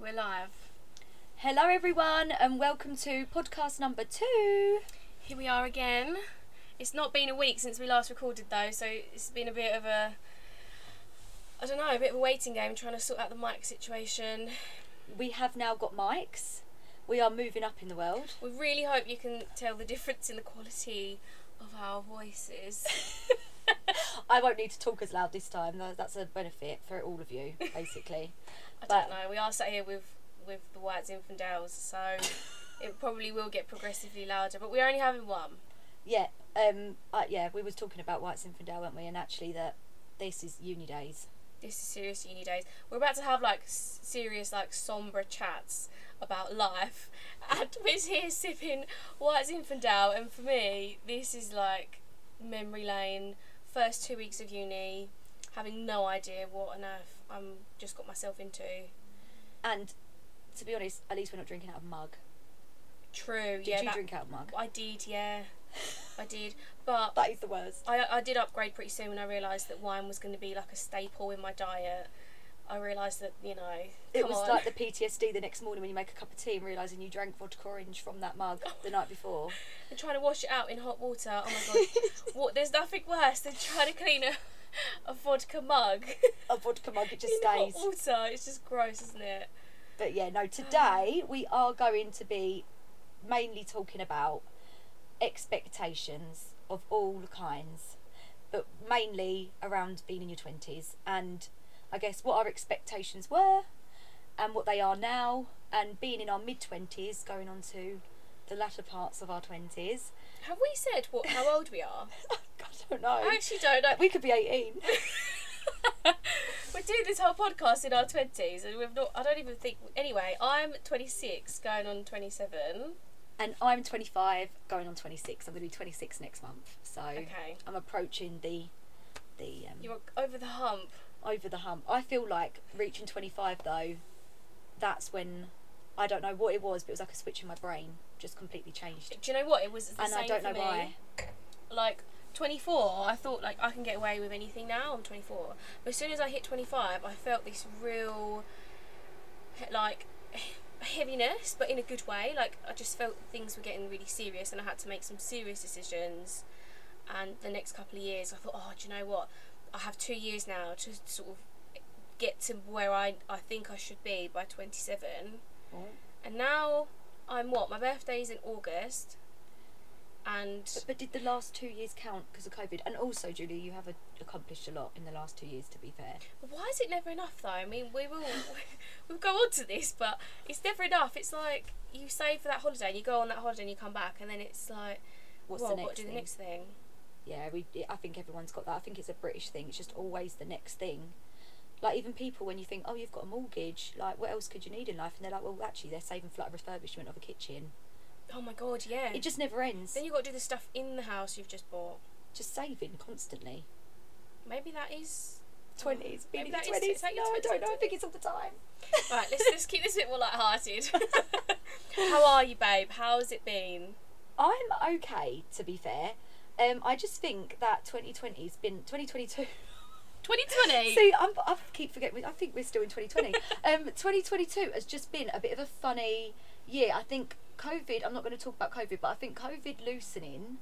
we're live. Hello, everyone, and welcome to podcast number two. Here we are again. It's not been a week since we last recorded though, so it's been a bit of a I don't know, a bit of a waiting game trying to sort out the mic situation. We have now got mics. We are moving up in the world. We really hope you can tell the difference in the quality of our voices. I won't need to talk as loud this time. tha- That's a benefit for all of you, basically. I But- don't know. We are sat here with with the White Zinfandels, so it probably will get progressively louder. But we're only having one. Yeah, um, uh, yeah. We was talking about White Zinfandel, weren't we? And actually, that this is uni days. This is serious uni days. We're about to have like s- serious, like somber chats about life, and we're here sipping White Zinfandel. And for me, this is like memory lane. First two weeks of uni, having no idea what on earth I'm just got myself into. And to be honest, at least we're not drinking out of mug. True. Did yeah. you that- drink out of mug? I did. Yeah. I did. But That is the worst. I, I did upgrade pretty soon when I realised that wine was going to be like a staple in my diet. I realised that, you know, It was on. like the PTSD the next morning when you make a cup of tea and realising you drank vodka orange from that mug the night before. and trying to wash it out in hot water. Oh my god. what there's nothing worse than trying to clean a, a vodka mug. A vodka mug, it just in stays. hot water. It's just gross, isn't it? But yeah, no, um, today we are going to be mainly talking about expectations of all kinds, but mainly around being in your 20s and I guess what our expectations were and what they are now, and being in our mid 20s, going on to the latter parts of our 20s. Have we said what how old we are? I don't know. I actually don't know. we could be 18. We're doing this whole podcast in our twenties, and we've not. I don't even think. Anyway, I'm 26, going on 27. and I'm 25, going on 26. I'm going to be 26 next month. So Okay, I'm approaching the the um, you're over the hump. over the hump. I feel like reaching 25 though, that's when I don't know what it was, but it was like a switch in my brain just completely changed. Do you know what? It was the And same I don't know me. why. Like 24, I thought like I can get away with anything now. I'm 24, but as soon as I hit 25, I felt this real, like, heaviness, but in a good way. Like I just felt things were getting really serious, and I had to make some serious decisions. And the next couple of years, I thought, oh, do you know what? I have two years now to sort of get to where I I think I should be by 27. And now I'm what? My birthday's in August. And But, but did the last two years count because of COVID? And also, Julie, you have a, accomplished a lot in the last two years. To be fair, why is it never enough though? I mean, we will we'll go on to this, but it's never enough. It's like you save for that holiday and you go on that holiday and you come back and then it's like, what's well, the next what do thing? the next thing? Yeah, we. I think everyone's got that. I think it's a British thing. It's just always the next thing. Like even people, when you think, oh, you've got a mortgage, like what else could you need in life? And they're like, well, actually, they're saving for like a refurbishment of a kitchen. Oh my god, yeah. It just never ends. then you've got to do the stuff in the house you've just bought. Just saving constantly. Maybe that is Twenties, Maybe being in that is- twenties. is that No, I don't know. I think it's all the time. right. Let's let's keep this a bit more light-hearted. How are you, babe? How's it been? I'm okay, to be fair. Um, I just think that 2020's been 2022. 2020. See, I'm, I keep forgetting. I think we're still in 2020. um, 2022 has just been a bit of a funny year. I think COVID. I'm not going to talk about COVID, but I think COVID loosening,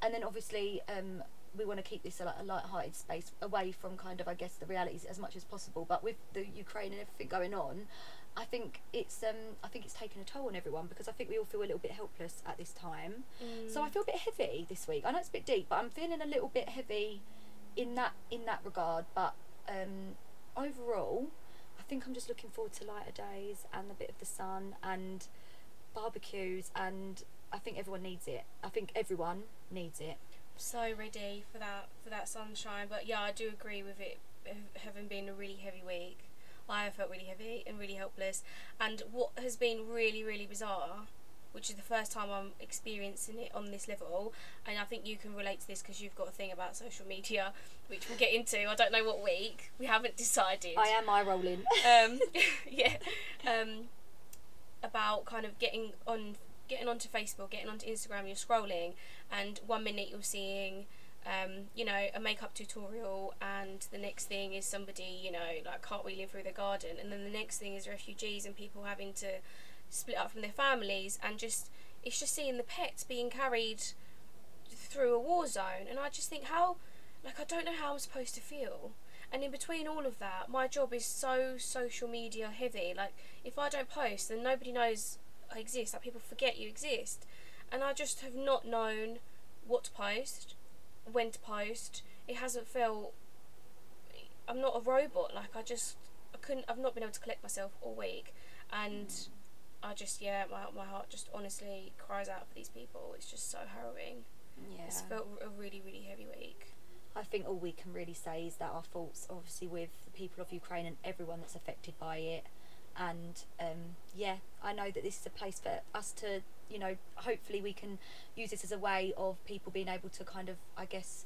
and then obviously um, we want to keep this a, like, a light-hearted space away from kind of, I guess, the realities as much as possible. But with the Ukraine and everything going on, I think it's um, I think it's taken a toll on everyone because I think we all feel a little bit helpless at this time. So I feel a bit heavy this week. I know it's a bit deep, but I'm feeling a little bit heavy in that in that regard. But um, overall, I think I'm just looking forward to lighter days and a bit of the sun and barbecues, and I think everyone needs it. I think everyone needs it. so ready for that for that sunshine. But yeah, I do agree with it having been a really heavy week. I have felt really heavy and really helpless. And what has been really really bizarre, which is the first time I'm experiencing it on this level, and I think you can relate to this because you've got a thing about social media, which we'll get into. I don't know what week. We haven't decided. I am eye rolling. um, yeah, um, about kind of getting on, getting onto Facebook, getting onto Instagram. You're scrolling, and one minute you're seeing um, you know, a makeup tutorial, and the next thing is somebody, you know, like cartwheeling through the garden, and then the next thing is refugees and people having to split up from their families, and just it's just seeing the pets being carried through a war zone, and I just think how, like, I don't know how I'm supposed to feel. And in between all of that, my job is so social media heavy. Like, if I don't post, then nobody knows I exist. Like, people forget you exist. And I just have not known what to post when to post. It hasn't felt. I'm not a robot. Like I just, I couldn't. I've not been able to collect myself all week, and I just, yeah, my my heart just honestly cries out for these people. It's just so harrowing. Yeah. It's felt a really, really heavy week. I think all we can really say is that our thoughts, obviously, with the people of Ukraine and everyone that's affected by it. And um, yeah, I know that this is a place for us to, you know, hopefully we can use this as a way of people being able to kind of, I guess,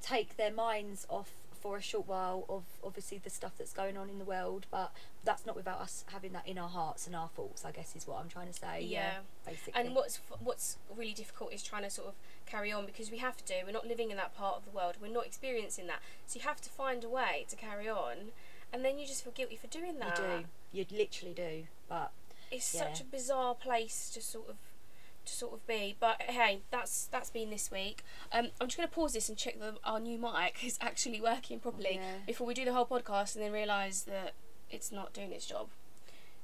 take their minds off for a short while of obviously the stuff that's going on in the world. But that's not without us having that in our hearts and our thoughts, I guess, is what I'm trying to say. Yeah. Yeah. basically. And what's what's really difficult is trying to sort of carry on because we have to. Do, we're not living in that part of the world. We're not experiencing that. So you have to find a way to carry on, and then you just feel guilty for doing that. you do. You literally do. But It's Yeah. such a bizarre place to sort of to sort of be. But hey, that's that's been this week. Um, I'm just going to pause this and check that our new mic is actually working properly Yeah. before we do the whole podcast and then realise that it's not doing its job.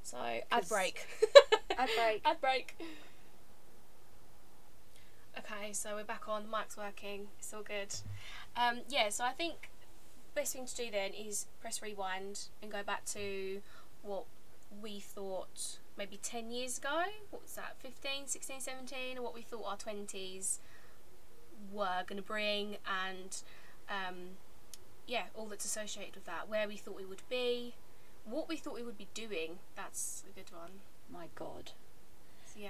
So ad break. Ad break. ad break. Okay, so we're back on. The mic's working. It's all good. Um, yeah, so I think best thing to do then is press rewind and go back to what we thought maybe 10 years ago. what's that? 15, 16, 17? What we thought our 20s were going to bring and um, yeah, all that's associated with that. Where we thought we would be, what we thought we would be doing. That's a good one. my God. So, yeah.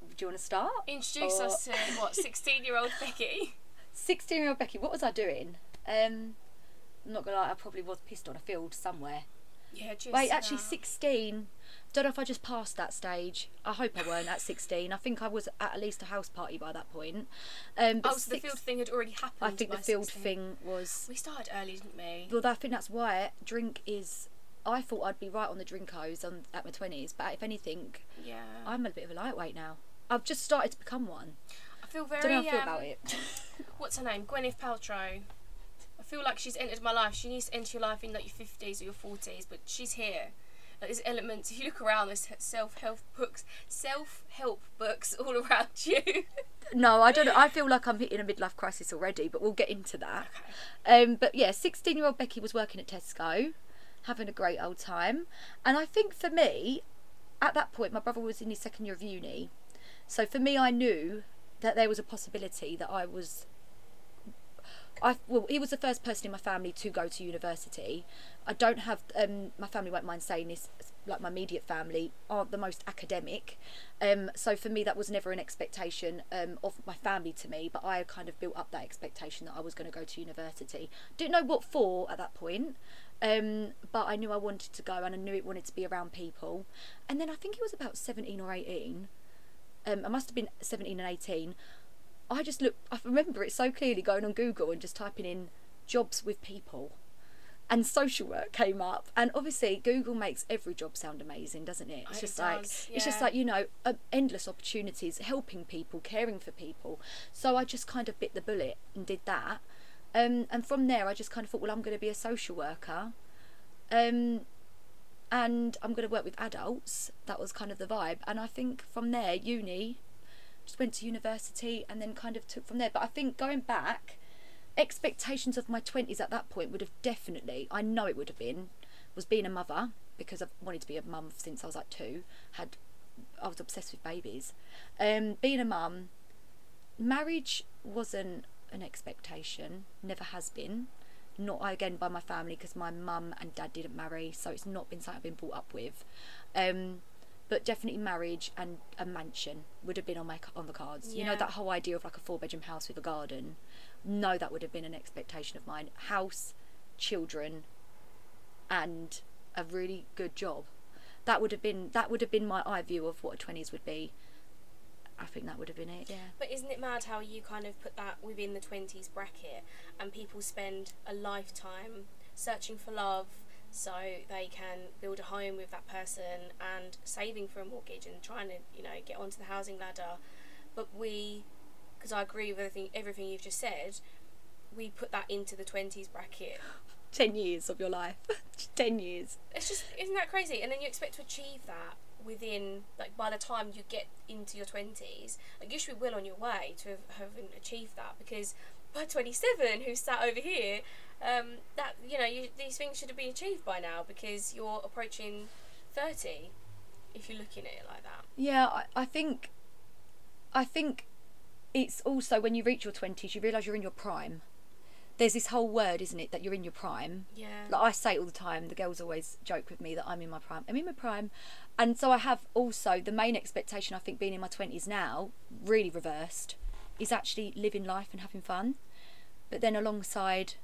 Do you want to start? Introduce Or- us to what 16 year old Becky. 16 year old Becky, what was I doing? Um, I'm not gonna lie, I probably was pissed on a field somewhere. Yeah, Wait, actually, that. 16. Don't know if I just passed that stage. I hope I weren't at 16. I think I was at at least a house party by that point. Um, but Oh, so the field thing had already happened. I think the field 16. thing was. We started early, didn't we? Well, I think that's why drink is. I thought I'd be right on the drinkos on, at my 20s, but if anything, Yeah. I'm a bit of a lightweight now. I've just started to become one. I feel very. Don't know how I feel um, about it. What's her name? Gwyneth Paltrow. I feel like she's entered my life. She needs to enter your life in like your fifties or your forties, but she's here. There's elements. If you look around, there's self help books, self help books all around you. No, I don't. I feel like I'm hitting a midlife crisis already, but we'll get into that. Um, but yeah, 16 year old Becky was working at Tesco, having a great old time. And I think for me, at that point, my brother was in his second year of uni. So for me, I knew that there was a possibility that I was. I, well, he was the first person in my family to go to university. I don't have, um, my family won't mind saying this, like my immediate family aren't the most academic. Um, so for me, that was never an expectation um, of my family to me, but I kind of built up that expectation that I was going to go to university. Didn't know what for at that point, um, but I knew I wanted to go and I knew it wanted to be around people. And then I think it was about 17 or 18. Um, I must have been 17 and 18. I just look. I remember it so clearly going on Google and just typing in jobs with people. And social work came up, and obviously Google makes every job sound amazing, doesn't it? It's It just like does, it's just like you know, uh, endless opportunities, helping people, caring for people. So I just kind of bit the bullet and did that. Um, and from there, I just kind of thought, well, I'm going to be a social worker. Um, and I'm going to work with adults. That was kind of the vibe. And I think from there, uni, just went to university and then kind of took from there. But I think going back, expectations of my 20s at that point would have definitely, I know it would have been, was being a mother because I've wanted to be a mum since I was like two. Had I was obsessed with babies. Um, being a mum, marriage wasn't an expectation, never has been. Not again by my family because my mum and dad didn't marry, so it's not been something I've been brought up with. Um, but definitely marriage and a mansion would have been on my on the cards. You know that whole idea of like a four bedroom house with a garden. No, that would have been an expectation of mine. House, children, and a really good job. That would have been that would have been my eye view of what a twenties would be. I think that would have been it. Yeah. But isn't it mad how you kind of put that within the 20s bracket and people spend a lifetime searching for love so they can build a home with that person and saving for a mortgage and trying to, you know, get onto the housing ladder. But we, because I agree with everything, everything you've just said, we put that into the 20s bracket. 10 years of your life. 10 years. It's just, isn't that crazy? And then you expect to achieve that within like by the time you get into your 20s like you should be well on your way to have, having achieved that because by 27 who sat over here um, that you know you, these things should have been achieved by now because you're approaching 30 if you're looking at it like that Yeah, I, I think I think it's also when you reach your 20s you realise you're in your prime. There's this whole word, isn't it, that you're in your prime. yeah Like I say it all the time, the girls always joke with me that I'm in my prime. I'm in my prime. And so I have also the main expectation I think being in my 20s now, really reversed, is actually living life and having fun. But then alongside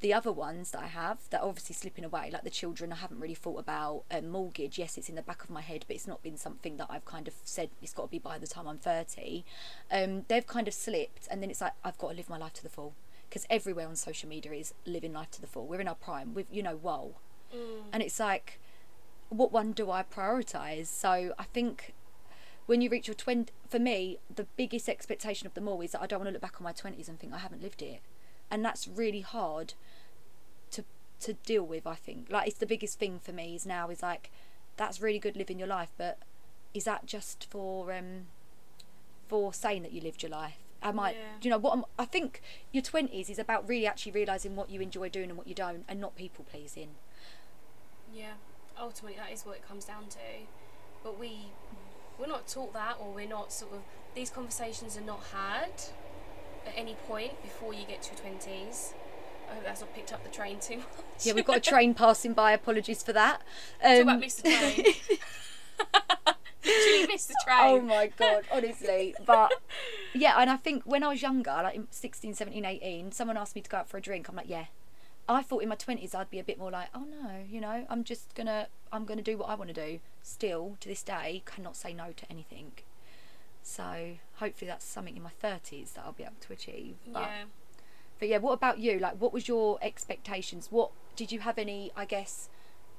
the other ones that I have that are obviously slipping away, like the children, I haven't really thought about a mortgage. Yes, it's in the back of my head, but it's not been something that I've kind of said it's got to be by the time I'm 30. Um, they've kind of slipped, and then it's like I've got to live my life to the full because everywhere on social media is living life to the full. We're in our prime. We've, you know, whoa. Mm. And it's like, what one do I prioritise? So I think when you reach your 20, for me, the biggest expectation of them all is that I don't want to look back on my 20s and think I haven't lived it. And that's really hard to to deal with, I think. Like, it's the biggest thing for me is now is like, that's really good living your life, but is that just for um for saying that you lived your life? Am I, Yeah. do you know what? I'm, I think your 20s is about really actually realising what you enjoy doing and what you don't, and not people pleasing. yeah ultimately that is what it comes down to but we we're not taught that or we're not sort of these conversations are not had at any point before you get to your 20s I hope that's not picked up the train too much Yeah, we've got a train passing by. Apologies for that. Talk Um, about Mr. Train. Literally missed the train. oh my god, honestly. But yeah, and I think when I was younger, like in 16, 17, 18, someone asked me to go out for a drink. I'm like, yeah. I thought in my 20s I'd be a bit more like, oh no, you know, I'm just gonna, I'm gonna do what I want to do. Still, to this day, cannot say no to anything. So hopefully that's something in my 30s that I'll be able to achieve. But yeah. But yeah, what about you? Like, what was your expectations? What did you have any, I guess,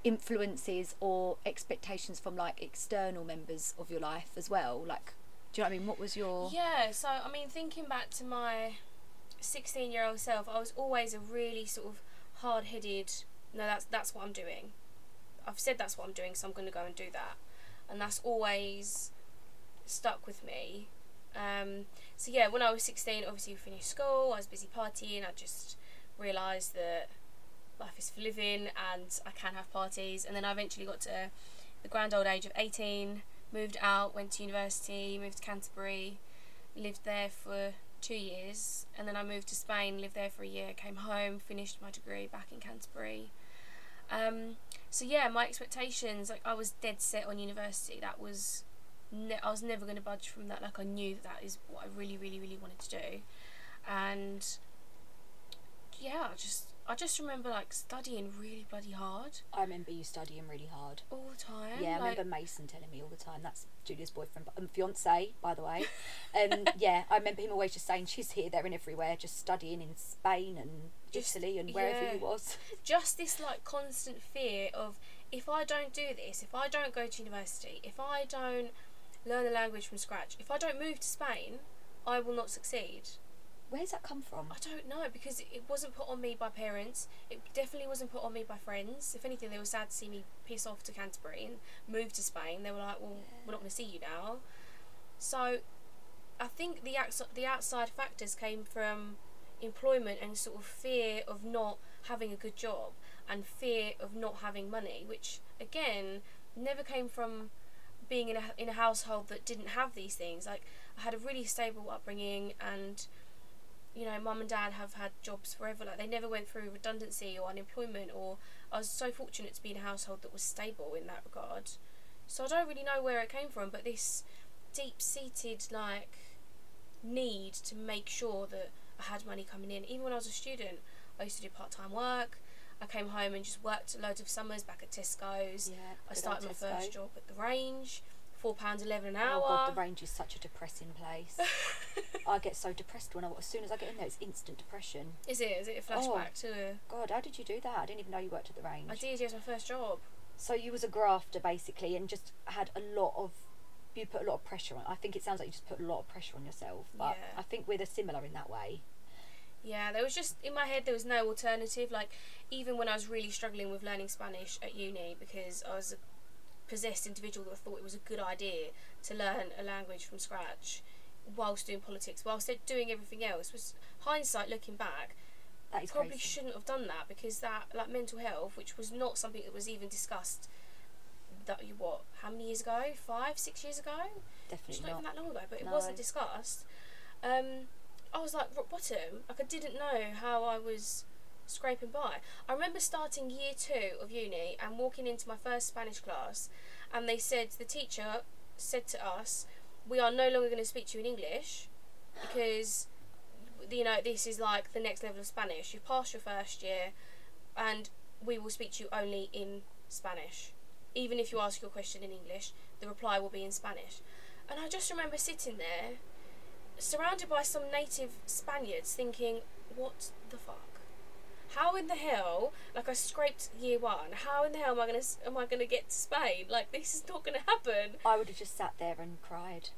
influences or expectations from like external members of your life as well? Like, do you know what I mean? What was your? Yeah, so I mean, thinking back to my 16 year old self, I was always a really sort of hard headed, no, that's, that's what I'm doing. I've said that's what I'm doing, so I'm going to go and do that. And that's always stuck with me. Um, so yeah, when I was 16, obviously we finished school, I was busy partying, I just realised that life is for living and I can have parties. And then I eventually got to the grand old age of 18, moved out, went to university, moved to Canterbury, lived there for two years, and then I moved to Spain, lived there for a year, came home, finished my degree back in Canterbury. Um, so yeah, my expectations, like I was dead set on university. That was, ne- I was never going to budge from that. Like I knew that, that is what I really, really, really wanted to do, and yeah, I just, I just remember like studying really bloody hard I remember you studying really hard. all the time. Yeah, I like, remember Mason telling me all the time. That's Julia's boyfriend, um, fiance, by the way. Um, yeah, I remember him always just saying she's here, there, and everywhere, just studying in Spain and Just- Italy and wherever yeah. he was. just this like constant fear of if I don't do this, if I don't go to university, if I don't learn the language from scratch, if I don't move to Spain, I will not succeed. Where's that come from? I don't know because it wasn't put on me by parents. It definitely wasn't put on me by friends. If anything, they were sad to see me piss off to Canterbury and move to Spain. They were like, "Well, we're not going to see you now." So, I think the outs- the outside factors came from employment and sort of fear of not having a good job and fear of not having money, which again never came from being in a in a household that didn't have these things. Like I had a really stable upbringing and you know, mum and dad have had jobs forever. Like they never went through redundancy or unemployment. Or I was so fortunate to be in a household that was stable in that regard. So I don't really know where it came from, but this deep-seated like need to make sure that I had money coming in. Even when I was a student, I used to do part-time work. I came home and just worked loads of summers back at Tesco's. Yeah, I started my first job at the range, four pounds eleven an hour. Oh god, the range is such a depressing place. I get so depressed when I as soon as I get in there, it's instant depression. is it? Is it a flashback oh, to? God, how did you do that? I didn't even know you worked at the range. I did. Was my first job. So you was a grafter basically, and just had a lot of. You put a lot of pressure on. I think it sounds like you just put a lot of pressure on yourself, but Yeah. I think we're the similar in that way. Yeah, there was just in my head there was no alternative. Like even when I was really struggling with learning Spanish at uni because I was a possessed individual that thought it was a good idea to learn a language from scratch whilst doing politics, whilst doing everything else. Was hindsight looking back, That is probably crazy. shouldn't have done that because that like mental health, which was not something that was even discussed. That you what? How many years ago? Five, six years ago? It's Definitely not even that long ago, but it No. wasn't discussed. Um, I was like rock bottom. Like I didn't know how I was scraping by. I remember starting year two of uni and walking into my first Spanish class, and they said the teacher said to us, "We are no longer going to speak to you in English because." You know, this is like the next level of Spanish. You've passed your first year, and we will speak to you only in Spanish. Even if you ask your question in English, the reply will be in Spanish. And I just remember sitting there, surrounded by some native Spaniards, thinking, what the fuck? How in the hell, like I scraped year one, how in the hell am I gonna am I gonna get to Spain? Like this is not gonna happen. I would have just sat there and cried.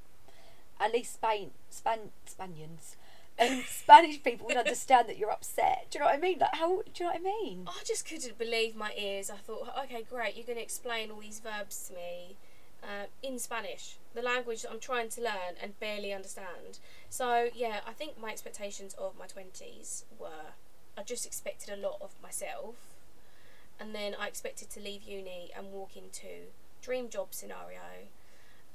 At least Spain, Span, Spaniards, um, and Spanish people would understand that you're upset. Do you know what I mean? Like how? Do you know what I mean? I just couldn't believe my ears. I thought, okay, great, you're gonna explain all these verbs to me uh, in Spanish, the language that I'm trying to learn and barely understand. So yeah, I think my expectations of my twenties were I just expected a lot of myself, and then I expected to leave uni and walk into dream job scenario.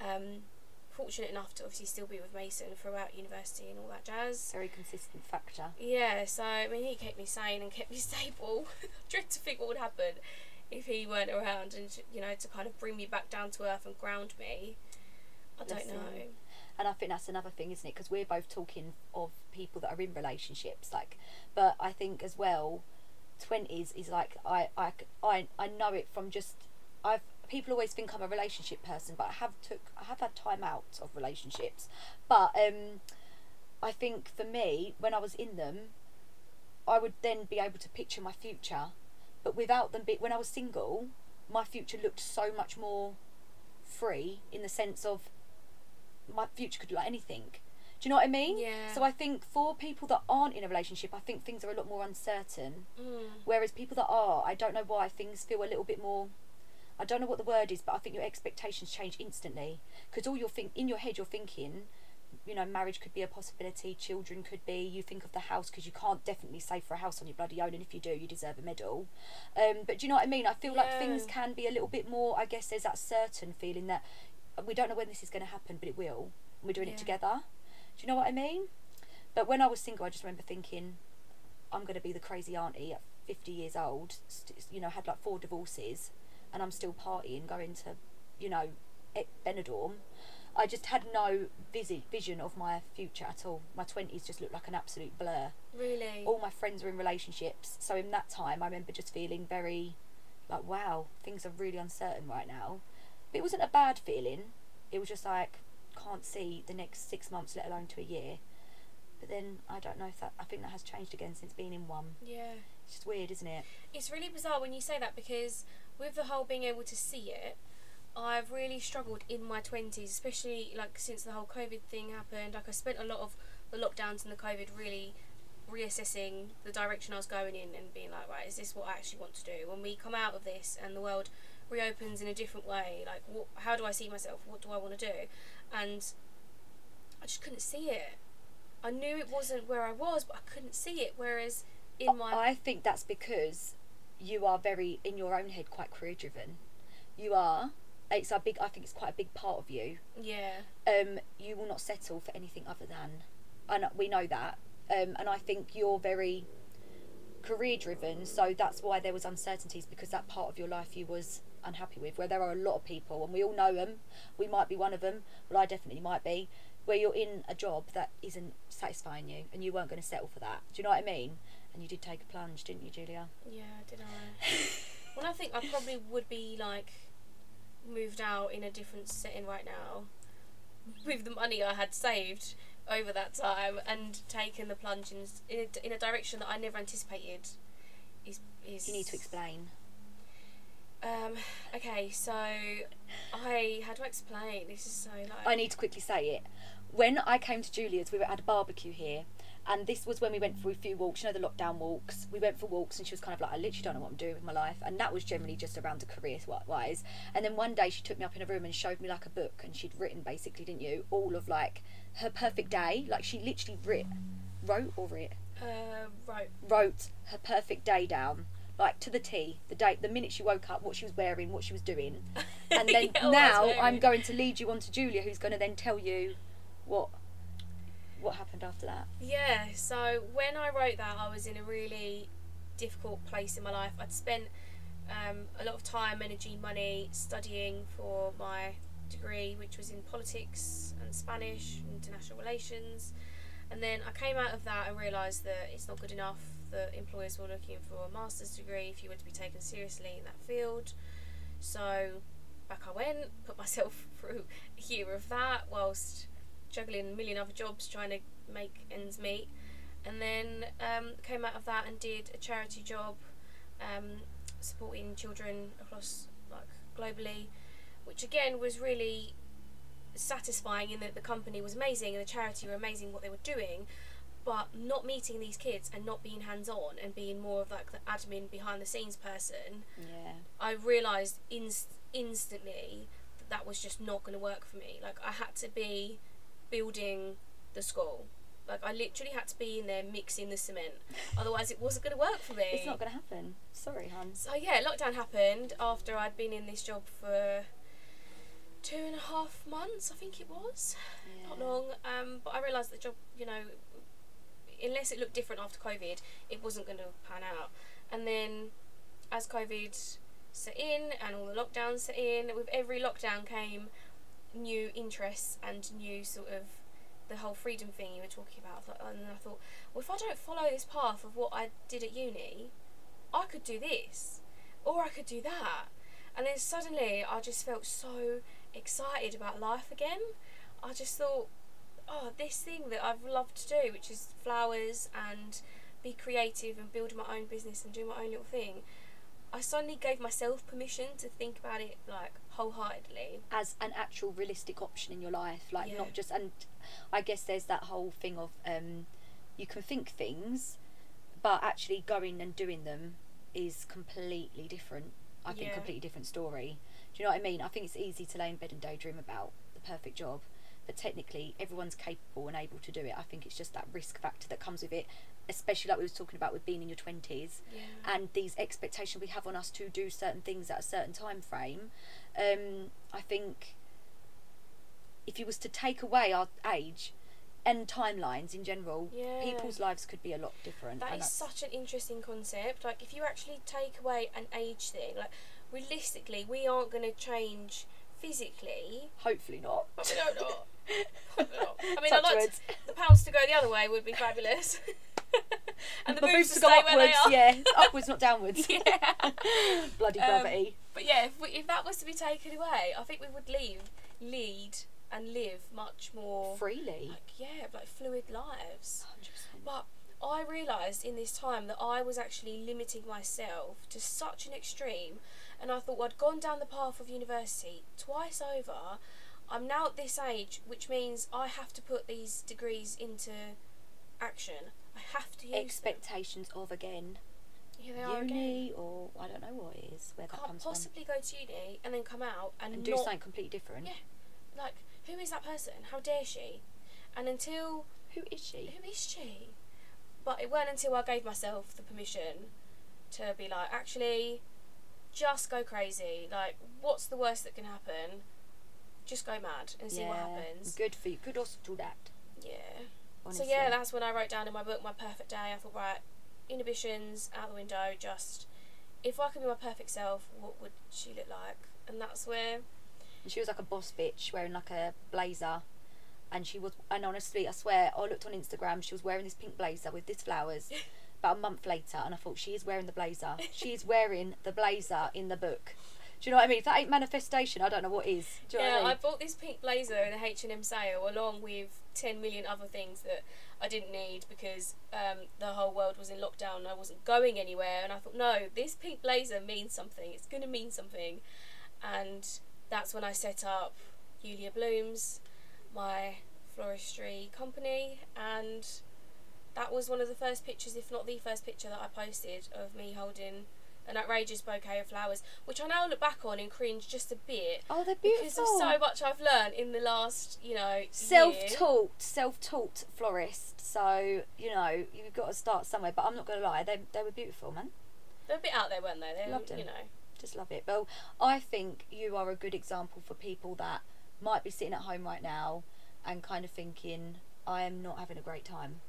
Um, fortunate enough to obviously still be with Mason throughout university and all that jazz. Very consistent factor. Yeah, so I mean, he kept me sane and kept me stable. I dread to think what would happen if he weren't around and you know to kind of bring me back down to earth and ground me. I don't him. know. And I think that's another thing, isn't it? Because we're both talking of people that are in relationships, like. But I think as well, twenties is like I, I, I, I know it from just I've people always think I'm a relationship person, but I have took I have had time out of relationships. But um, I think for me, when I was in them, I would then be able to picture my future. But without them, when I was single, my future looked so much more free in the sense of my future could look like anything. Do you know what I mean? Yeah. So I think for people that aren't in a relationship, I think things are a lot more uncertain. Mm. Whereas people that are, I don't know why things feel a little bit more. I don't know what the word is, but I think your expectations change instantly because all you're think in your head, you're thinking, you know, marriage could be a possibility, children could be. You think of the house because you can't definitely save for a house on your bloody own, and if you do, you deserve a medal. Um, but do you know what I mean? I feel like things can be a little bit more. I guess there's that certain feeling that we don't know when this is going to happen, but it will. We're doing Yeah. it together. Do you know what I mean? But when I was single, I just remember thinking, I'm going to be the crazy auntie at 50 years old, st- you know, had like four divorces, and I'm still partying, going to, you know, Benidorm. I just had no visi- vision of my future at all. My 20s just looked like an absolute blur. Really. All my friends were in relationships, so in that time, I remember just feeling very like, wow, things are really uncertain right now. But it wasn't a bad feeling. It was just like, can't see the next six months, let alone to a year. But then I don't know if that, I think that has changed again since being in one. Yeah. It's just weird, isn't it? It's really bizarre when you say that because with the whole being able to see it, I've really struggled in my twenties, especially like since the whole COVID thing happened. Like I spent a lot of the lockdowns and the COVID really reassessing the direction I was going in and being like, right, is this what I actually want to do? When we come out of this and the world reopens in a different way, like, what, how do I see myself? What do I want to do? And I just couldn't see it. I knew it wasn't where I was, but I couldn't see it. Whereas in my I think that's because you are very, in your own head, quite career driven. You are. It's a big, I think it's quite a big part of you. yeah, um, you will not settle for anything other than, and we know that. Um, and I think you're very career driven, so that's why there was uncertainties because that part of your life you was unhappy with. Where there are a lot of people, and we all know them. We might be one of them. Well, I definitely might be. Where you're in a job that isn't satisfying you, and you weren't going to settle for that. Do you know what I mean? And you did take a plunge, didn't you, Julia? yeah, did I? well, I think I probably would be like moved out in a different setting right now with the money I had saved over that time and taken the plunge in, in, a, in a direction that I never anticipated. Is, is You need to explain. Um, okay, so I how do I explain? This is so like I need to quickly say it. When I came to Julia's, we were at a barbecue here, and this was when we went for a few walks. You know the lockdown walks. We went for walks, and she was kind of like, "I literally don't know what I'm doing with my life," and that was generally just around the career wise. And then one day she took me up in a room and showed me like a book, and she'd written basically, didn't you, all of like her perfect day. Like she literally writ, wrote or writ, uh, right. wrote her perfect day down. Like to the T, the date, the minute she woke up, what she was wearing, what she was doing, and then Yeah, what I was now I'm going to lead you on to Julia, who's going to then tell you what what happened after that. Yeah, so when I wrote that, I was in a really difficult place in my life. I'd spent um, a lot of time, energy, money studying for my degree, which was in politics and Spanish, international relations. And then I came out of that and realised that it's not good enough, that employers were looking for a master's degree if you were to be taken seriously in that field. So back I went, put myself through a year of that whilst juggling a million other jobs trying to make ends meet. And then um, came out of that and did a charity job um, supporting children across like globally, which again was really satisfying in that the company was amazing and the charity were amazing what they were doing, but not meeting these kids and not being hands on and being more of like the admin behind the scenes person, Yeah. I realised inst- instantly that that was just not going to work for me. Like I had to be building the school. Like I literally had to be in there mixing the cement. Otherwise, it wasn't going to work for me. It's not going to happen. Sorry, hun. So yeah, lockdown happened after I'd been in this job for two and a half months, I think it was. Not long. Um, but I realised the job, you know, unless it looked different after COVID, it wasn't going to pan out. And then as COVID set in and all the lockdowns set in, with every lockdown came new interests and new sort of the whole freedom thing you were talking about. And I thought, well, if I don't follow this path of what I did at uni, I could do this, or I could do that. And then suddenly I just felt so excited about life again. I just thought, oh, this thing that I've loved to do, which is flowers and be creative and build my own business and do my own little thing. I suddenly gave myself permission to think about it like wholeheartedly. As an actual realistic option in your life, like Yeah. not just. And I guess there's that whole thing of um, you can think things, but actually going and doing them is completely different. I think Yeah. completely different story. Do you know what I mean? I think it's easy to lay in bed and daydream about the perfect job, but technically everyone's capable and able to do it. I think it's just that risk factor that comes with it, especially like we were talking about with being in your twenties Yeah. and these expectations we have on us to do certain things at a certain time frame. Um, I think if you was to take away our age and timelines in general, Yeah. people's lives could be a lot different. That is such an interesting concept. Like, if you actually take away an age thing, like, realistically, we aren't going to change physically. hopefully not. But we don't know. Probably not. I mean, Touch I'd like to, the pounds to go the other way would be fabulous. and the My boobs, boobs to go stay where they upwards, yeah, upwards, not downwards. Yeah. Bloody Um, gravity. But yeah, if, we, if that was to be taken away, I think we would leave, lead, and live much more Freely. like yeah, like fluid lives. 100%. But I realised in this time that I was actually limiting myself to such an extreme, and I thought I'd gone down the path of university twice over. I'm now at this age, which means I have to put these degrees into action. I have to use them. Expectations of again Here they are again. uni or I don't know what it is where Can't comes possibly go to uni and then come out and, and do not something completely different. Yeah. like who is that person? How dare she? And until Who is she? who is she? But it weren't until I gave myself the permission to be like, actually, just go crazy. Like, what's the worst that can happen? Just go mad and see what happens. Good for you. Good also do that. Yeah. Honestly. So yeah, that's when I wrote down in my book my perfect day. I thought, right, inhibitions out the window. Just if I could be my perfect self, what would she look like? And that's where And she was like a boss bitch wearing like a blazer. And she was, and honestly, I swear, I looked on Instagram, she was wearing this pink blazer with these flowers about a month later, and I thought, she is wearing the blazer. She is wearing the blazer in the book. Do you know what I mean? If that ain't manifestation, I don't know what is. Do you know yeah, what I I bought this pink blazer in a H and M sale, along with ten million other things that I didn't need because um, the whole world was in lockdown and I wasn't going anywhere. And I thought, no, this pink blazer means something. It's gonna mean something, and that's when I set up Julia Blooms, my floristry company, and that was one of the first pictures, if not the first picture that I posted of me holding an outrageous bouquet of flowers, which I now look back on and cringe just a bit Oh, they're beautiful. because of so much I've learned in the last, you know, self-taught, self-taught florist. So you know you've got to start somewhere. But I'm not gonna lie, they they were beautiful, man. They were a bit out there, weren't they? They, Loved it, you know. Just love it. Well, I think you are a good example for people that might be sitting at home right now and kind of thinking, I am not having a great time.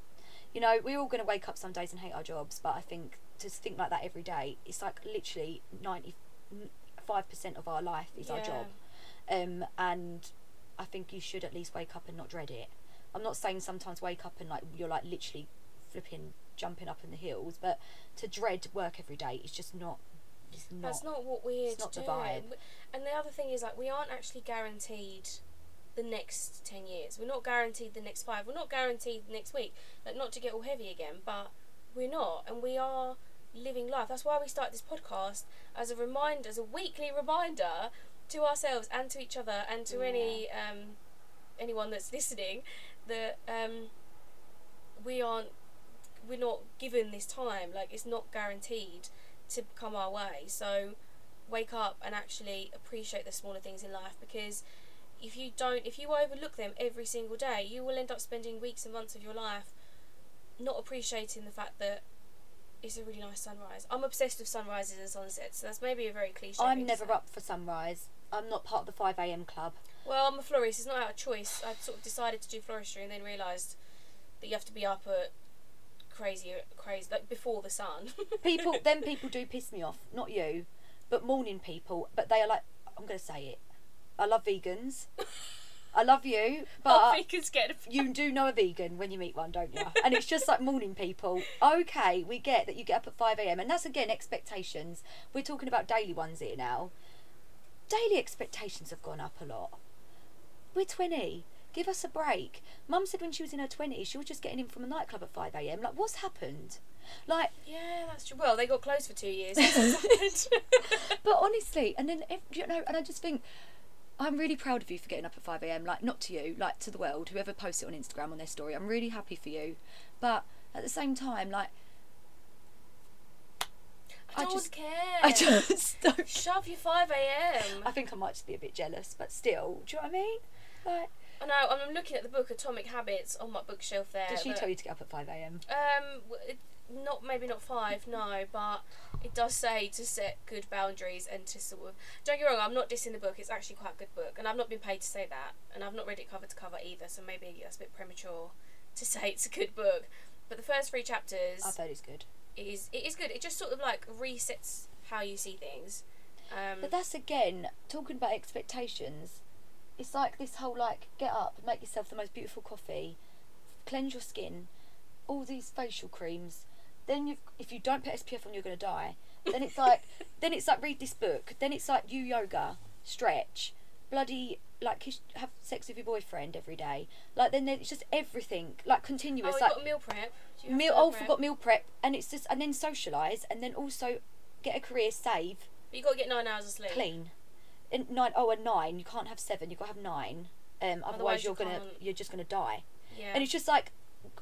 You know, we're all going to wake up some days and hate our jobs, but I think to think like that every day, it's like literally 95% of our life is our job. Um, and I think you should at least wake up and not dread it. I'm not saying sometimes wake up and like you're like literally flipping, jumping up in the hills, but to dread work every day is just not. It's not. That's not what we're it's not vibe. And the other thing is, like, we aren't actually guaranteed the next 10 years. We're not guaranteed the next five. We're not guaranteed the next week. Like, not to get all heavy again, but we're not. And we are living life. That's why we start this podcast as a reminder, as a weekly reminder to ourselves and to each other and to any um, anyone that's listening that um, we aren't we're not given this time like it's not guaranteed to come our way so wake up and actually appreciate the smaller things in life because if you don't if you overlook them every single day you will end up spending weeks and months of your life not appreciating the fact that it's a really nice sunrise i'm obsessed with sunrises and sunsets so that's maybe a very cliche I'm never say. up for sunrise. I'm not part of the 5 a.m. club. Well, I'm a florist. It's not out of choice. I sort of decided to do floristry and then realised that you have to be up at crazy, crazy, like before the sun. People, then people do piss me off. Not you, but morning people. But they are like, I'm going to say it. I love vegans. I love you, but vegans get you do know a vegan when you meet one, don't you? And it's just like morning people. Okay, we get that you get up at 5 a.m. And that's again expectations. We're talking about daily ones here now. Daily expectations have gone up a lot. We're 20. Give us a break. Mum said when she was in her 20s, she was just getting in from a nightclub at 5 a.m. Like, what's happened? Like, Yeah, that's true. Well, they got closed for two years. but honestly, and then eh, ev- you know, and I just think I'm really proud of you for getting up at five a.m. Like not to you, like to the world. Whoever posts it on Instagram on their story, I'm really happy for you. But at the same time, like I I don't just- care. I just don't. Shove your 5 a.m. I think I might just be a bit jealous, but still, do you know what I mean? Like, I know, I'm looking at the book Atomic Habits on my bookshelf there. did she tell you to get up at five a.m.? Um, it, not maybe not five, no, but it does say to set good boundaries and to sort of. Don't get me wrong, I'm not dissing the book. It's actually quite a good book, and I've not been paid to say that, and I've not read it cover to cover either. So maybe that's a bit premature to say it's a good book. But the first three chapters I've heard it's good. is it is good. It just sort of like resets how you see things. Um, But that's again talking about expectations. It's like this whole like get up, make yourself the most beautiful coffee, cleanse your skin, all these facial creams. Then you, if you don't put SPF on, you're gonna die. Then it's like, then it's like read this book. Then it's like you yoga, stretch, bloody like kiss, have sex with your boyfriend every day. Like then there's just everything like oh, continuous. you've like got meal prep. You meal. Oh, prep? forgot meal prep, and it's just and then socialise, and then also get a career, save, But you got to get nine hours of sleep. clean. And nine oh and nine. You can't have seven. You got to have nine. Um, otherwise, Otherwise you you're gonna can't- you're just gonna die. Yeah. And it's just like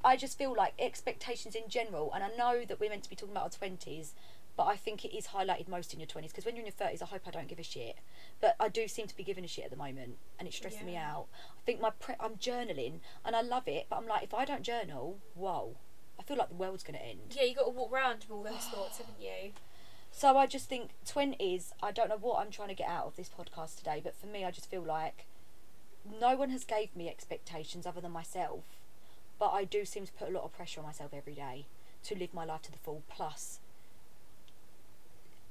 I just feel like expectations in general. And I know that we're meant to be talking about our twenties, but I think it is highlighted most in your twenties because when you're in your thirties, I hope I don't give a shit. But I do seem to be giving a shit at the moment, and it's stressing me out. I think my pre- I'm journaling, and I love it. But I'm like, if I don't journal, whoa, I feel like the world's gonna end. yeah, you got to walk around with all those thoughts, haven't you? So I just think twenties. I don't know what I'm trying to get out of this podcast today, but for me, I just feel like no one has gave me expectations other than myself. But I do seem to put a lot of pressure on myself every day to live my life to the full. Plus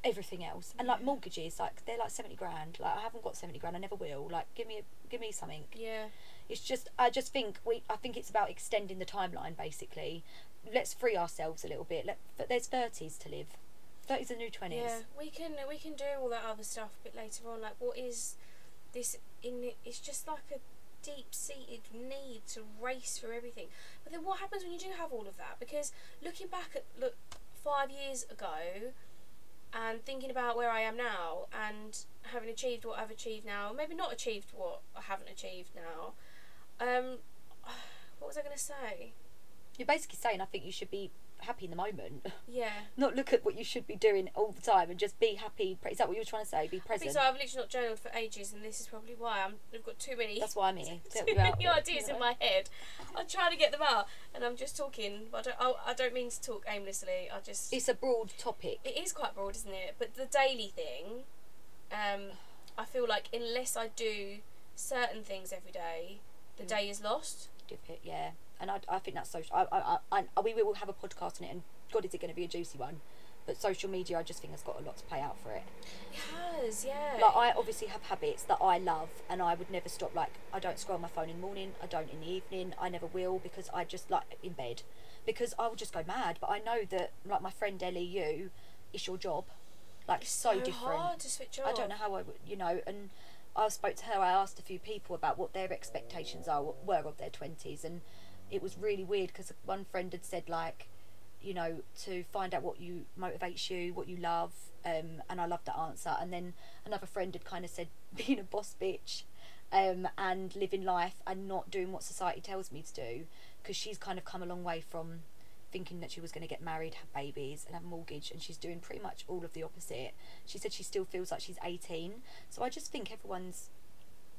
everything else, and like mortgages, like they're like seventy grand. Like I haven't got seventy grand. I never will. Like give me, a, give me something. Yeah. It's just I just think we I think it's about extending the timeline basically. Let's free ourselves a little bit. Let but there's thirties to live. Thirties are new twenties. Yeah, we can we can do all that other stuff a bit later on. Like, what is this? In it? it's just like a deep seated need to race for everything. But then, what happens when you do have all of that? Because looking back at look five years ago, and thinking about where I am now, and having achieved what I've achieved now, maybe not achieved what I haven't achieved now. Um, what was I going to say? You're basically saying I think you should be happy in the moment, Yeah. not look at what you should be doing all the time, and just be happy. Is that what you were trying to say? Be present. so. I've literally not journaled for ages, and this is probably why I'm, I've got too many. That's why I'm here. to too help you out many ideas in my head. I'm trying to get them out, and I'm just talking. But I don't, I, I don't mean to talk aimlessly. I just It's a broad topic. it is quite broad, isn't it? But the daily thing, um, I feel like unless I do certain things every day, the Mm. day is lost. Dip it, yeah. And I, I think that's social. I, I, I, we will have a podcast on it, and God, is it going to be a juicy one? But social media, I just think has got a lot to play out for it. It has, yeah. Like I obviously have habits that I love, and I would never stop. Like I don't scroll my phone in the morning. I don't in the evening. I never will because I just like in bed because I will just go mad. But I know that like my friend Ellie, you, it's your job. Like it's so, different. hard to switch off. I don't know how I would, you know, and I spoke to her. I asked a few people about what their expectations are were of their twenties, and it was really weird because one friend had said like, you know, to find out what you motivates you, what you love, um, and I loved that answer. And then another friend had kind of said being a boss bitch, um, and living life and not doing what society tells me to do, because she's kind of come a long way from thinking that she was going to get married, have babies, and have a mortgage, and she's doing pretty much all of the opposite. She said she still feels like she's 18. So I just think everyone's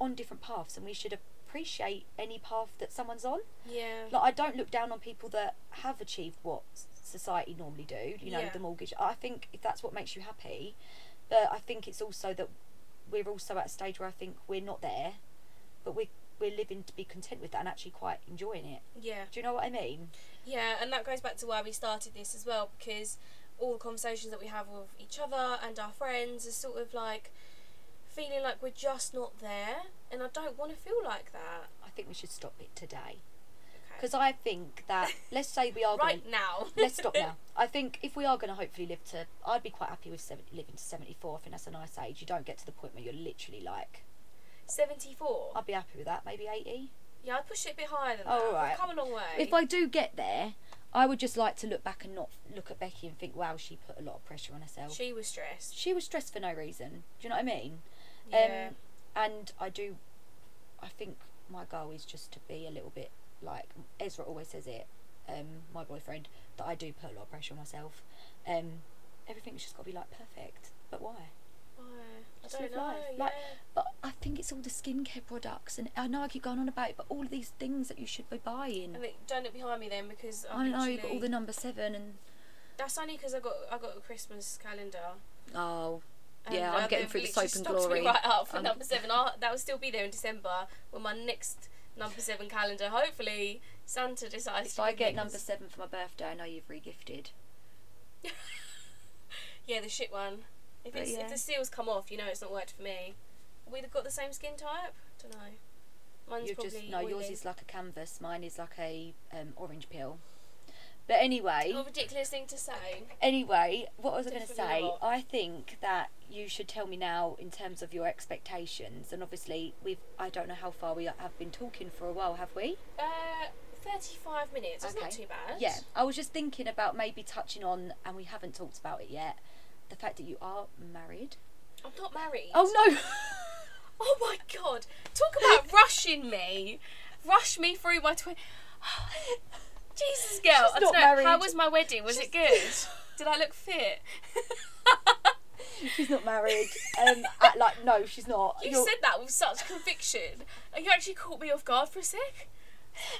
on different paths, and we should appreciate any path that someone's on. Yeah. Like I don't look down on people that have achieved what society normally do. You know, Yeah. the mortgage. I think if that's what makes you happy, but I think it's also that we're also at a stage where I think we're not there, but we we're living to be content with that and actually quite enjoying it. yeah. Do you know what I mean? Yeah, and that goes back to why we started this as well, because all the conversations that we have with each other and our friends are sort of like feeling like we're just not there, and I don't want to feel like that. I think we should stop it today Okay. because I think that let's say we are right going. now. Let's stop now. I think if we are going to hopefully live to, I'd be quite happy with seven, living to seventy four. I think that's a nice age. You don't get to the point where you're literally like. Seventy-four. I'd be happy with that. Maybe eighty. yeah, I'd push it a bit higher than Oh, that. We've alright. come a long way. If I do get there, I would just like to look back and not look at Becky and think, wow, she put a lot of pressure on herself. She, she was stressed. She was stressed for no reason. Do you know what I mean? Yeah. Um, and I do, I think my goal is just to be a little bit like Ezra always says it, um, my boyfriend, that I do put a lot of pressure on myself. Um, everything's just got to be like perfect. But why? Why? I Just don't live know. life. Yeah. Like, But I think it's all the skincare products, and I know I keep going on about it, but all of these things that you should be buying. I think don't look behind me then because I I'm know you've got all the number seven and That's only because I got I got a Christmas calendar. oh Yeah, I'm uh, getting through the soap and glory. Right up for I'm- number seven. I'll, that will still be there in December when my next number seven calendar. Hopefully, Santa decides if to I get number seven for my birthday, I know you've regifted. yeah, the shit one. If it's yeah. if the seals come off, you know it's not worked for me. We've got the same skin type? Don't know. Mine's You're probably just no, yours is like a canvas. Mine is like a um, orange peel. But anyway, What a ridiculous thing to say. anyway, what was I going to say? not. I think that you should tell me now in terms of your expectations, and obviously we've. I don't know how far we have been talking for a while, have we? Uh, thirty-five minutes. That's not Okay. too bad. Yeah, I was just thinking about maybe touching on, and we haven't talked about it yet, the fact that you are married. I'm not married. Oh no! Oh my god! Talk about rushing me, rush me through my twenty. Jesus, girl. I not don't know. How was my wedding? Was it good? Did I look fit? she's not married. Um, uh, like no, she's not. you You're said that with such conviction, and you actually caught me off guard for a sec.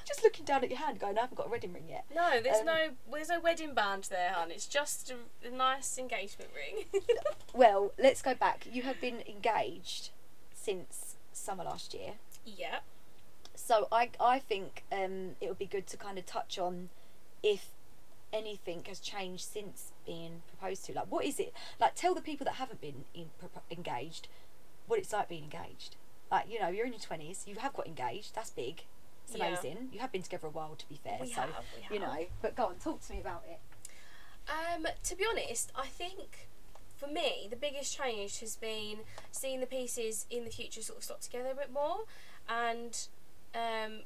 just looking down at your hand, going, "I haven't got a wedding ring yet." No, there's Um, no, there's no wedding band there, hon. It's just a, a nice engagement ring. Well, let's go back. You have been engaged since summer last year. yeah. So I I think um, it would be good to kind of touch on if anything has changed since being proposed to. Like, what is it? Like, tell the people that haven't been in, engaged what it's like being engaged. Like, you know, you're in your twenties. You have got engaged. That's big. It's Yeah. amazing. You have been together a while, to be fair. We so have, we you know. But go on, talk to me about it. Um, to be honest, I think for me the biggest change has been seeing the pieces in the future sort of slot together a bit more, and um,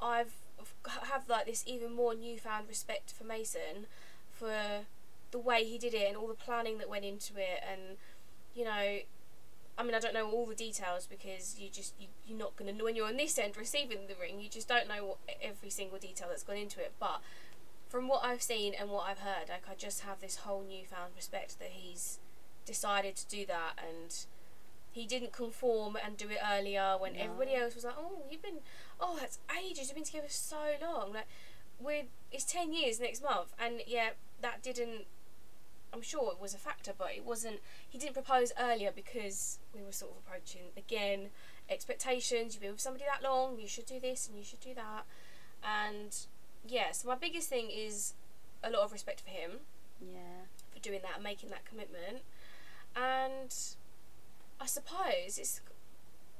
I've have like this even more newfound respect for Mason for the way he did it and all the planning that went into it and you know I mean I don't know all the details because you just you, you're not going to when you're on this end receiving the ring you just don't know what, every single detail that's gone into it. But from what I've seen and what I've heard like I just have this whole newfound respect that he's decided to do that and he didn't conform and do it earlier when No. everybody else was like oh you've been oh that's ages you've been together so long like we're it's 10 years next month and yeah that didn't I'm sure it was a factor but it wasn't he didn't propose earlier because we were sort of approaching again expectations you've been with somebody that long you should do this and you should do that and yeah so my biggest thing is a lot of respect for him Yeah. for doing that and making that commitment and I suppose it's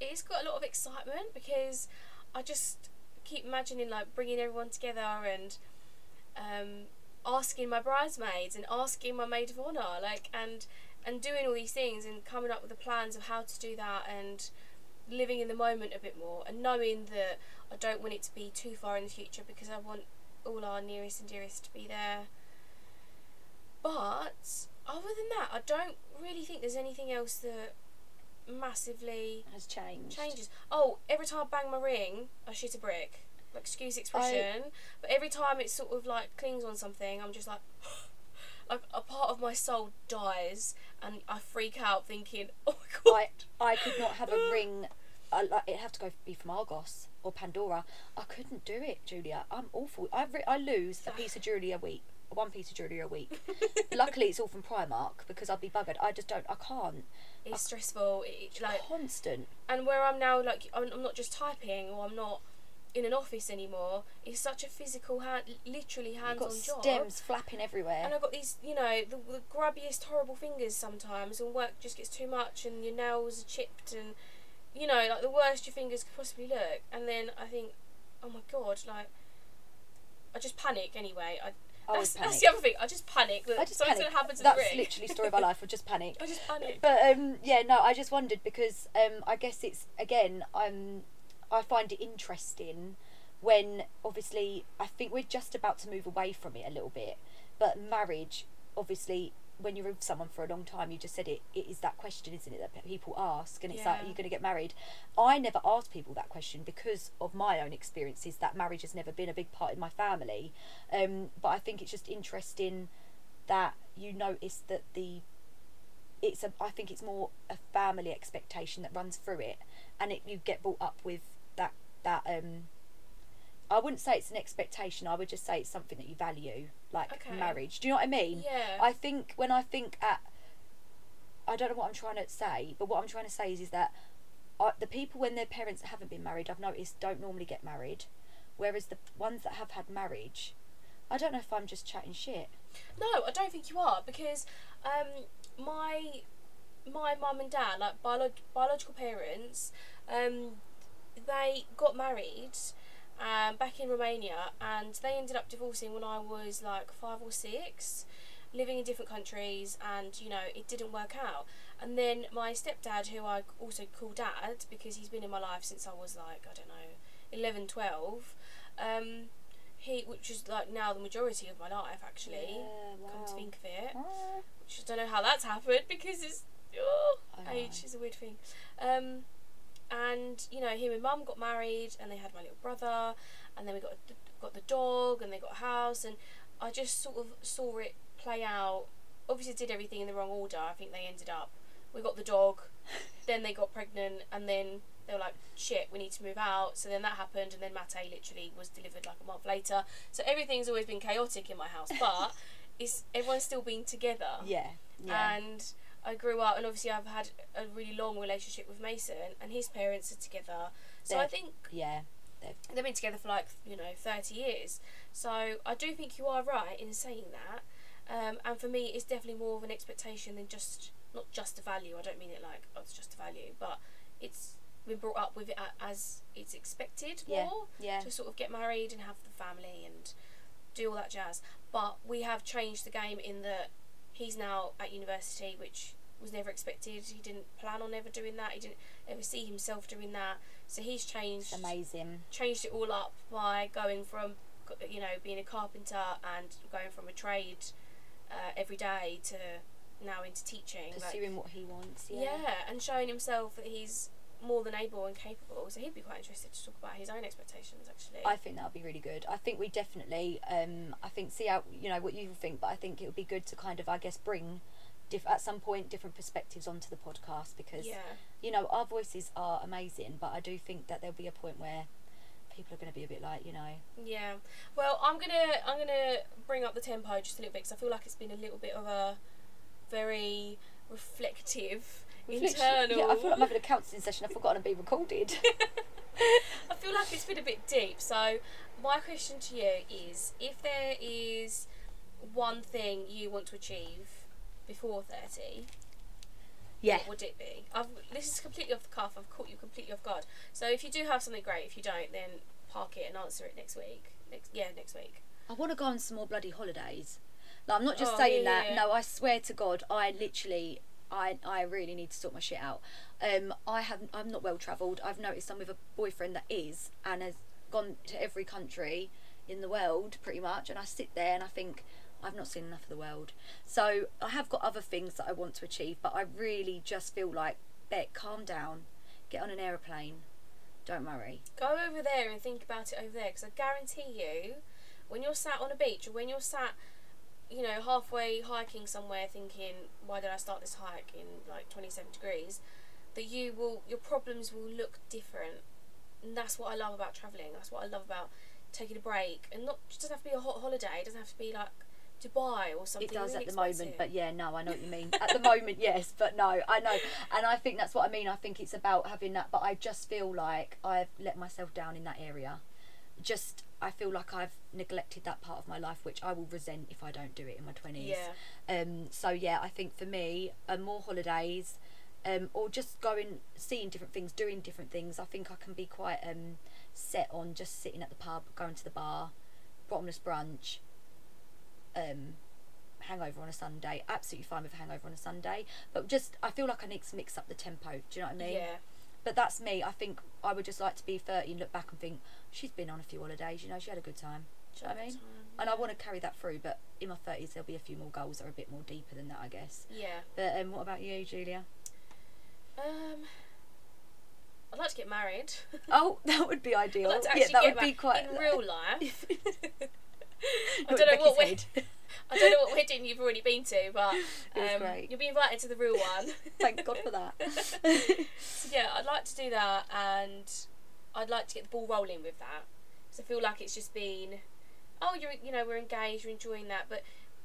it's got a lot of excitement because I just keep imagining like bringing everyone together and um, asking my bridesmaids and asking my maid of honor like and and doing all these things and coming up with the plans of how to do that and living in the moment a bit more and knowing that I don't want it to be too far in the future because I want all our nearest and dearest to be there. But other than that I don't really think there's anything else that massively Has changed. changes. Oh, every time I bang my ring, I shoot a brick. Like, excuse the expression. but every time it sort of like clings on something, I'm just like, like a part of my soul dies, and I freak out thinking, oh my god. I I could not have a ring. I, like, it'd have to go be from Argos or Pandora. I couldn't do it, Julia. I'm awful. I re- I lose a piece of jewellery a week. One piece of jewellery a week. Luckily, it's all from Primark because I'd be buggered. I just don't. I can't. it's stressful. It's like, Constant. and where I'm now, like, I'm, I'm not just typing or I'm not in an office anymore. It's such a physical, hand, literally hands-on job. stems flapping everywhere. And I've got these, you know, the, the grubbiest, horrible fingers sometimes, and work just gets too much, and your nails are chipped, and you know, like the worst your fingers could possibly look. And then I think, oh my god, like, I just panic anyway. I, I that's, panic. that's the other thing. I just panic that I just something's panic. gonna happen to That's the ring. literally story of my life. I just panic. I just panic. But um, yeah, no, I just wondered because um, I guess it's again, um, I find it interesting when obviously I think we're just about to move away from it a little bit, but marriage, obviously, when you're with someone for a long time, you just said it. It is that question, isn't it, that people ask, and it's like, are you going to get married? I never asked people that question because of my own experiences. That marriage has never been a big part in my family, um, but I think it's just interesting that you notice that the it's a I think it's more a family expectation that runs through it and it you get brought up with that that um I wouldn't say it's an expectation, I would just say it's something that you value, like Okay. marriage. Do you know what I mean? Yeah. I think when I think at I don't know what I'm trying to say, but what I'm trying to say is is that I, the people when their parents haven't been married, I've noticed don't normally get married, whereas the ones that have had marriage, I don't know if I'm just chatting shit. No, I don't think you are because um, my my mum and dad, like biolog- biological parents, um, they got married um, back in Romania, and they ended up divorcing when I was like five or six, living in different countries, and you know it didn't work out. And then my stepdad, who I also call dad because he's been in my life since I was like I don't know, 11, 12, um, he which is like now the majority of my life actually. Yeah, Come to think of it, Ah. which I don't know how that's happened because it's oh, age is a weird thing. Um, and you know, him and mum got married, and they had my little brother, and then we got the, got the dog, and they got a house, and I just sort of saw it play out. Obviously, did everything in the wrong order. I think they ended up. We got the dog, then they got pregnant, and then they were like, "Shit, we need to move out." So then that happened, and then Mate literally was delivered like a month later. So everything's always been chaotic in my house, but it's everyone's still been together Yeah. Yeah. and I grew up, and obviously I've had a really long relationship with Mason, and his parents are together. So I They're- think yeah. they've been together for like you know thirty years. So I do think you are right in saying that. Um, and for me, it's definitely more of an expectation than just not just a value. I don't mean it like oh, it's just a value, but it's been brought up with it as it's expected Yeah. more Yeah. to sort of get married and have the family and do all that jazz. But we have changed the game in that he's now at university, which was never expected. He didn't plan on ever doing that. He didn't ever see himself doing that. So he's changed amazing. changed it all up by going from you know being a carpenter and going from a trade uh, every day to now into teaching. Like, Pursuing what he wants. yeah. Yeah. and showing himself that he's more than able and capable. So he'd be quite interested to talk about his own expectations actually. I think that would be really good. I think we definitely, um, I think, see how, you know, what you think, but I think it would be good to kind of, I guess, bring diff- at some point different perspectives onto the podcast because, yeah. you know, our voices are amazing, but I do think that there'll be a point where people are going to be a bit like, you know, Yeah. Well, I'm gonna I'm gonna bring up the tempo just a little bit because I feel like it's been a little bit of a very reflective, internal. Yeah, I feel like I'm having a counselling session. I've forgotten to be recorded. I feel like it's been a bit deep. So, my question to you is if there is one thing you want to achieve before 30, yeah. what would it be? I've, this is completely off the cuff. I've caught you completely off guard. So, if you do have something great, if you don't, then park it and answer it next week. Next, yeah, next week. I want to go on some more bloody holidays. Like, I'm not just Oh, saying yeah, that. yeah, yeah. No, I swear to God, I literally, I, I really need to sort my shit out. Um, I have, I'm not well travelled. I've noticed I'm with a boyfriend that is and has gone to every country in the world pretty much. And I sit there and I think I've not seen enough of the world. So I have got other things that I want to achieve, but I really just feel like, Beck, calm down, get on an aeroplane, don't worry. Go over there and think about it over there because I guarantee you, when you're sat on a beach or when you're sat, you know, halfway hiking somewhere thinking, why did I start this hike in like 27 degrees, that you will, your problems will look different. And that's what I love about travelling. That's what I love about taking a break. And not, it doesn't have to be a hot holiday, it doesn't have to be like Dubai or something. It does really at the moment, but yeah, no, I know what you mean. at the moment, yes, but no, I know, and I think that's what I mean. I think it's about having that, but I just feel like I've let myself down in that area. Just, I feel like I've neglected that part of my life, which I will resent if I don't do it in my twenties. Yeah. Um. So yeah, I think for me, uh, more holidays, um, or just going, seeing different things, doing different things. I think I can be quite um set on just sitting at the pub, going to the bar, bottomless brunch, um, hangover on a Sunday. Absolutely fine with a hangover on a Sunday, but just I feel like I need to mix up the tempo. Do you know what I mean? Yeah. But that's me. I think I would just like to be thirty and look back and think she's been on a few holidays. You know, she had a good time. Do you know what I mean? And I want to carry that through, but in my thirties there'll be a few more goals that are a bit more deeper than that, I guess. Yeah. But um, what about you, Julia? Um, I'd like to get married. Oh, that would be ideal. I'd like yeah, that would be quite in real life. I don't know what wed- I don't know what wedding you've already been to, but um, you'll be invited to the real one. Thank God for that. So yeah, I'd like to do that, and I'd like to get the ball rolling with that. Because I feel like it's just been, oh, you're you know we're engaged, we're enjoying that, but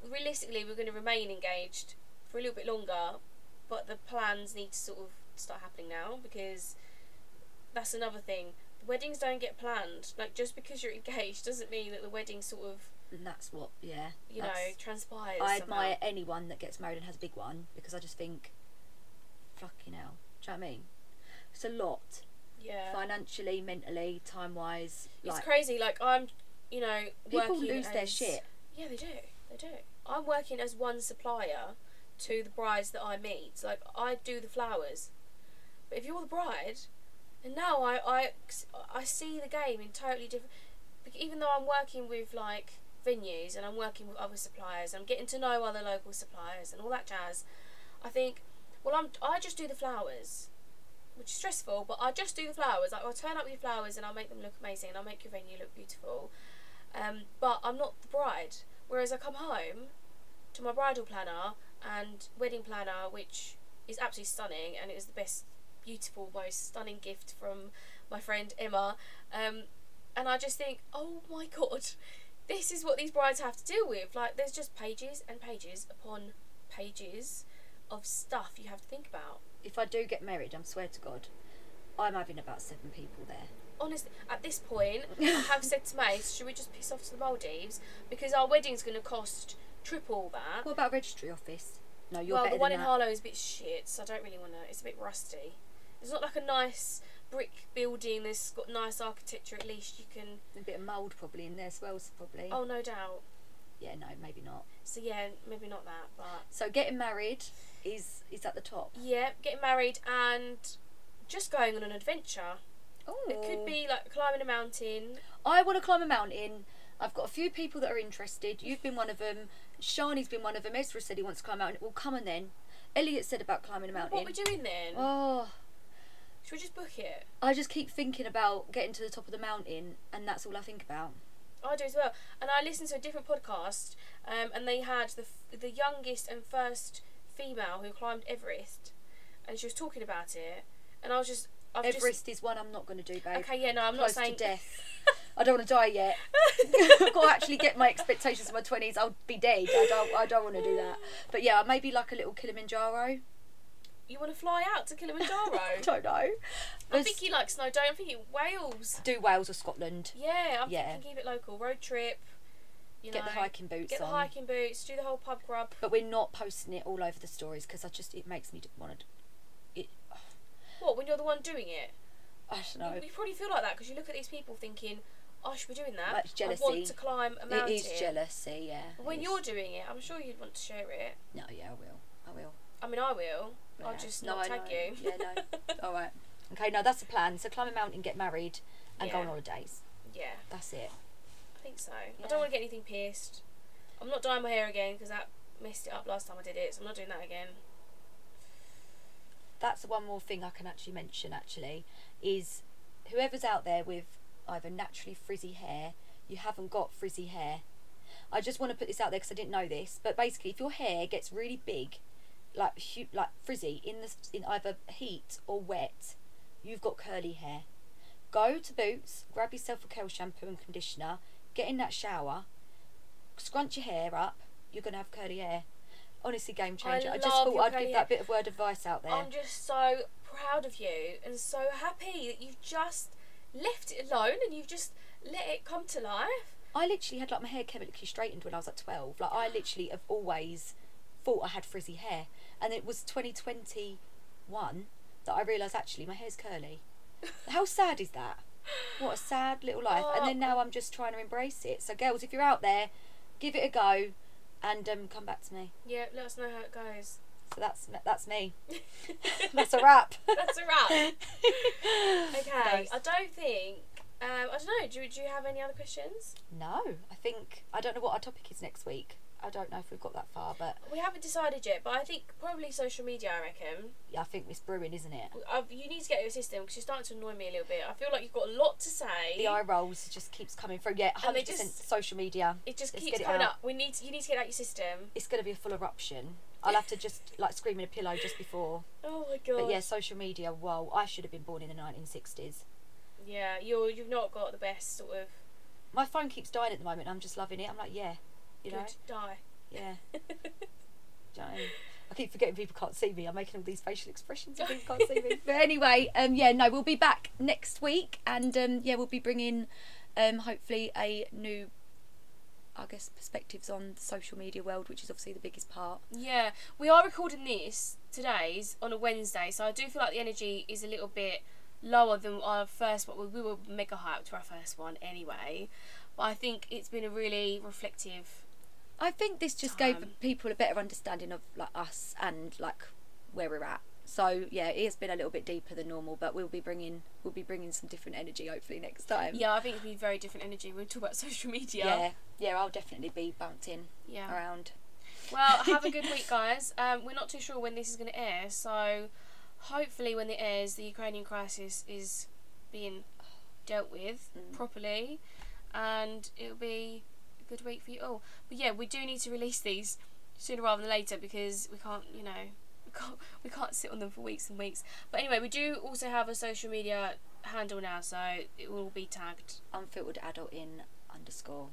realistically we're going to remain engaged for a little bit longer. But the plans need to sort of start happening now because that's another thing. Weddings don't get planned. Like just because you're engaged doesn't mean that the wedding sort of and that's what, yeah. you know transpires. I somehow. admire anyone that gets married and has a big one because I just think, fucking hell. Do you know what I mean? It's a lot. Yeah. Financially, mentally, time wise. It's Like, crazy. Like I'm, you know, people working lose their shit. Yeah, they do. They do. I'm working as one supplier to the brides that I meet. Like I do the flowers, but if you're the bride, and now I I I see the game in totally different. Even though I'm working with like venues and I'm working with other suppliers, I'm getting to know other local suppliers and all that jazz. I think, well, I'm I just do the flowers, which is stressful, but I just do the flowers. Like I'll turn up your flowers and I'll make them look amazing and I'll make your venue look beautiful. Um, but I'm not the bride. Whereas I come home to my bridal planner and wedding planner, which is absolutely stunning, and it was the best, beautiful, most stunning gift from my friend Emma. Um, and I just think, oh my god, this is what these brides have to deal with. Like, there's just pages and pages upon pages of stuff you have to think about. If I do get married, I'm swear to God, I'm having about seven people there. honestly, at this point, I have said to Mace, should we just piss off to the Maldives? Because our wedding's going to cost triple that. What about registry office? No, you're well, better the one in that. Harlow is a bit shit, so I don't really want to. It's a bit rusty. It's not like a nice brick building that's got nice architecture. At least you can. A bit of mould probably in there as well, so probably. Oh, no doubt. Yeah, no, maybe not. So yeah, maybe not that, but So getting married is is at the top. yeah, getting married and just going on an adventure. Oh, It could oh. be like climbing a mountain. I want to climb a mountain. I've got a few people that are interested. You've been one of them. Shani's been one of them. Ezra said he wants to climb a mountain. Well, come on then. Elliot said about climbing a mountain. What we're doing then? Oh, Should we just book it? I just keep thinking about getting to the top of the mountain, and that's all I think about. I do as well. And I listened to a different podcast, um, and they had the f- the youngest and first female who climbed Everest, and she was talking about it, and I was just I've Everest is one I'm not going to do, Just, babe. okay, yeah, no, I'm Close not saying to death. I don't want to die yet. I've got to actually get my expectations in my twenties. I'll be dead. I don't. I don't want to do that. But yeah, maybe like a little Kilimanjaro. You want to fly out to Kilimanjaro? I don't know. I think you like snow. Don't I'm thinking Wales. do Wales or Scotland. Yeah, I'm Yeah. thinking keep it local. Road trip. You Get know, the hiking boots Get the on. hiking boots. Do the whole pub grub. But we're not posting it all over the stories because I just it makes me want to. It. What when you're the one doing it? I don't know. You, probably feel like that because you look at these people thinking, "Oh, I should be doing that." That's I want to climb a mountain. is jealousy, yeah. But when it you're doing it, I'm sure you'd want to share it. no, yeah, I will. I will. I mean, I will. I'll just No, not tag you. Yeah, no. All right. Okay, no, that's the plan. So climb a mountain, get married, and go Yeah. on holidays. yeah, That's it. I think so. I Yeah. don't want to get anything pierced. I'm not dyeing my hair again because that messed it up last time I did it, so I'm not doing that again. That's the one more thing I can actually mention. Actually, is whoever's out there with either naturally frizzy hair, you haven't got frizzy hair. I just want to put this out there because I didn't know this. But basically, if your hair gets really big, like like frizzy in the in either heat or wet, you've got curly hair. Go to Boots, grab yourself a curl shampoo and conditioner, get in that shower, scrunch your hair up. You're gonna have curly hair. Honestly, game changer. I, just thought I'd give hair. that bit of word advice out there. I'm just so proud of you and so happy that you've just left it alone and you've just let it come to life. I literally had like my hair chemically straightened when I was like 12. Like I literally have always thought I had frizzy hair, and it was 2021 that I realised actually my hair's curly. How sad is that? What a sad little life. And then now I'm just trying to embrace it. So girls, if you're out there, give it a go, and um, come back to me. Yeah, let us know how it goes. So that's that's me. That's a wrap. That's a wrap. Okay. I don't think. Um, I don't know. Do, do you have any other questions? No, I think I don't know what our topic is next week. I don't know if we've got that far, but We haven't decided yet, but I think probably social media. I reckon yeah, I think it's brewing, isn't it? i uh, you need to get your system because you're starting to annoy me a little bit. I feel like you've got a lot to say. The eye rolls just keeps coming through. Yeah, hundred percent social media. it just Let's keeps it coming out. up. We need to, you need to get out your system. It's going to be a full eruption. I'll have to just like scream in a pillow just before. Oh my god. But yeah, social media. Well, I should have been born in the 1960s. Yeah, you're you've not got the best sort of My phone keeps dying at the moment. I'm just loving it. I'm like, yeah, you know, die. yeah. Do you know what I? I keep forgetting people can't see me. I'm making all these facial expressions and people can't see me. But anyway, um, yeah, no, we'll be back next week, and um, yeah, we'll be bringing, um, hopefully a new, I guess, perspectives on the social media world, which is obviously the biggest part. Yeah, we are recording this today's on a Wednesday, so I do feel like the energy is a little bit lower than our first one. We were mega hyped for our first one anyway, but I think it's been a really reflective. I think this just gave people a better understanding of like us and like where we're at. So yeah, it has been a little bit deeper than normal, but we'll be bringing we'll be bringing some different energy hopefully next time. Yeah, I think it'll be very different energy when we talk about social media. yeah, yeah. I'll definitely be bouncing Yeah. around. Well, have a good week, guys. Um, we're not too sure when this is going to air, so hopefully, when it airs, the Ukrainian crisis is being dealt with Mm. properly, and it'll be good week for you all. But yeah, we do need to release these sooner rather than later because we can't, you know, we can't we can't sit on them for weeks and weeks. But anyway, we do also have a social media handle now, so it will be tagged. Unfiltered adulting underscore,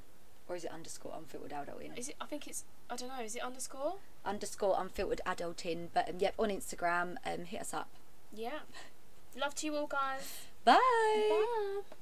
or is it underscore unfiltered adulting? Is it? I think it's. I don't know. Is it underscore? Underscore unfiltered adulting. But um, yep, on Instagram, um, hit us up. Yeah. Love to you all, guys. Bye. Bye.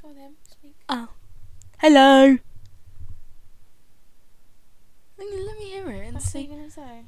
Go on then, speak. Oh. Ah. Hello. Let me, hear it and What's see. you gonna say?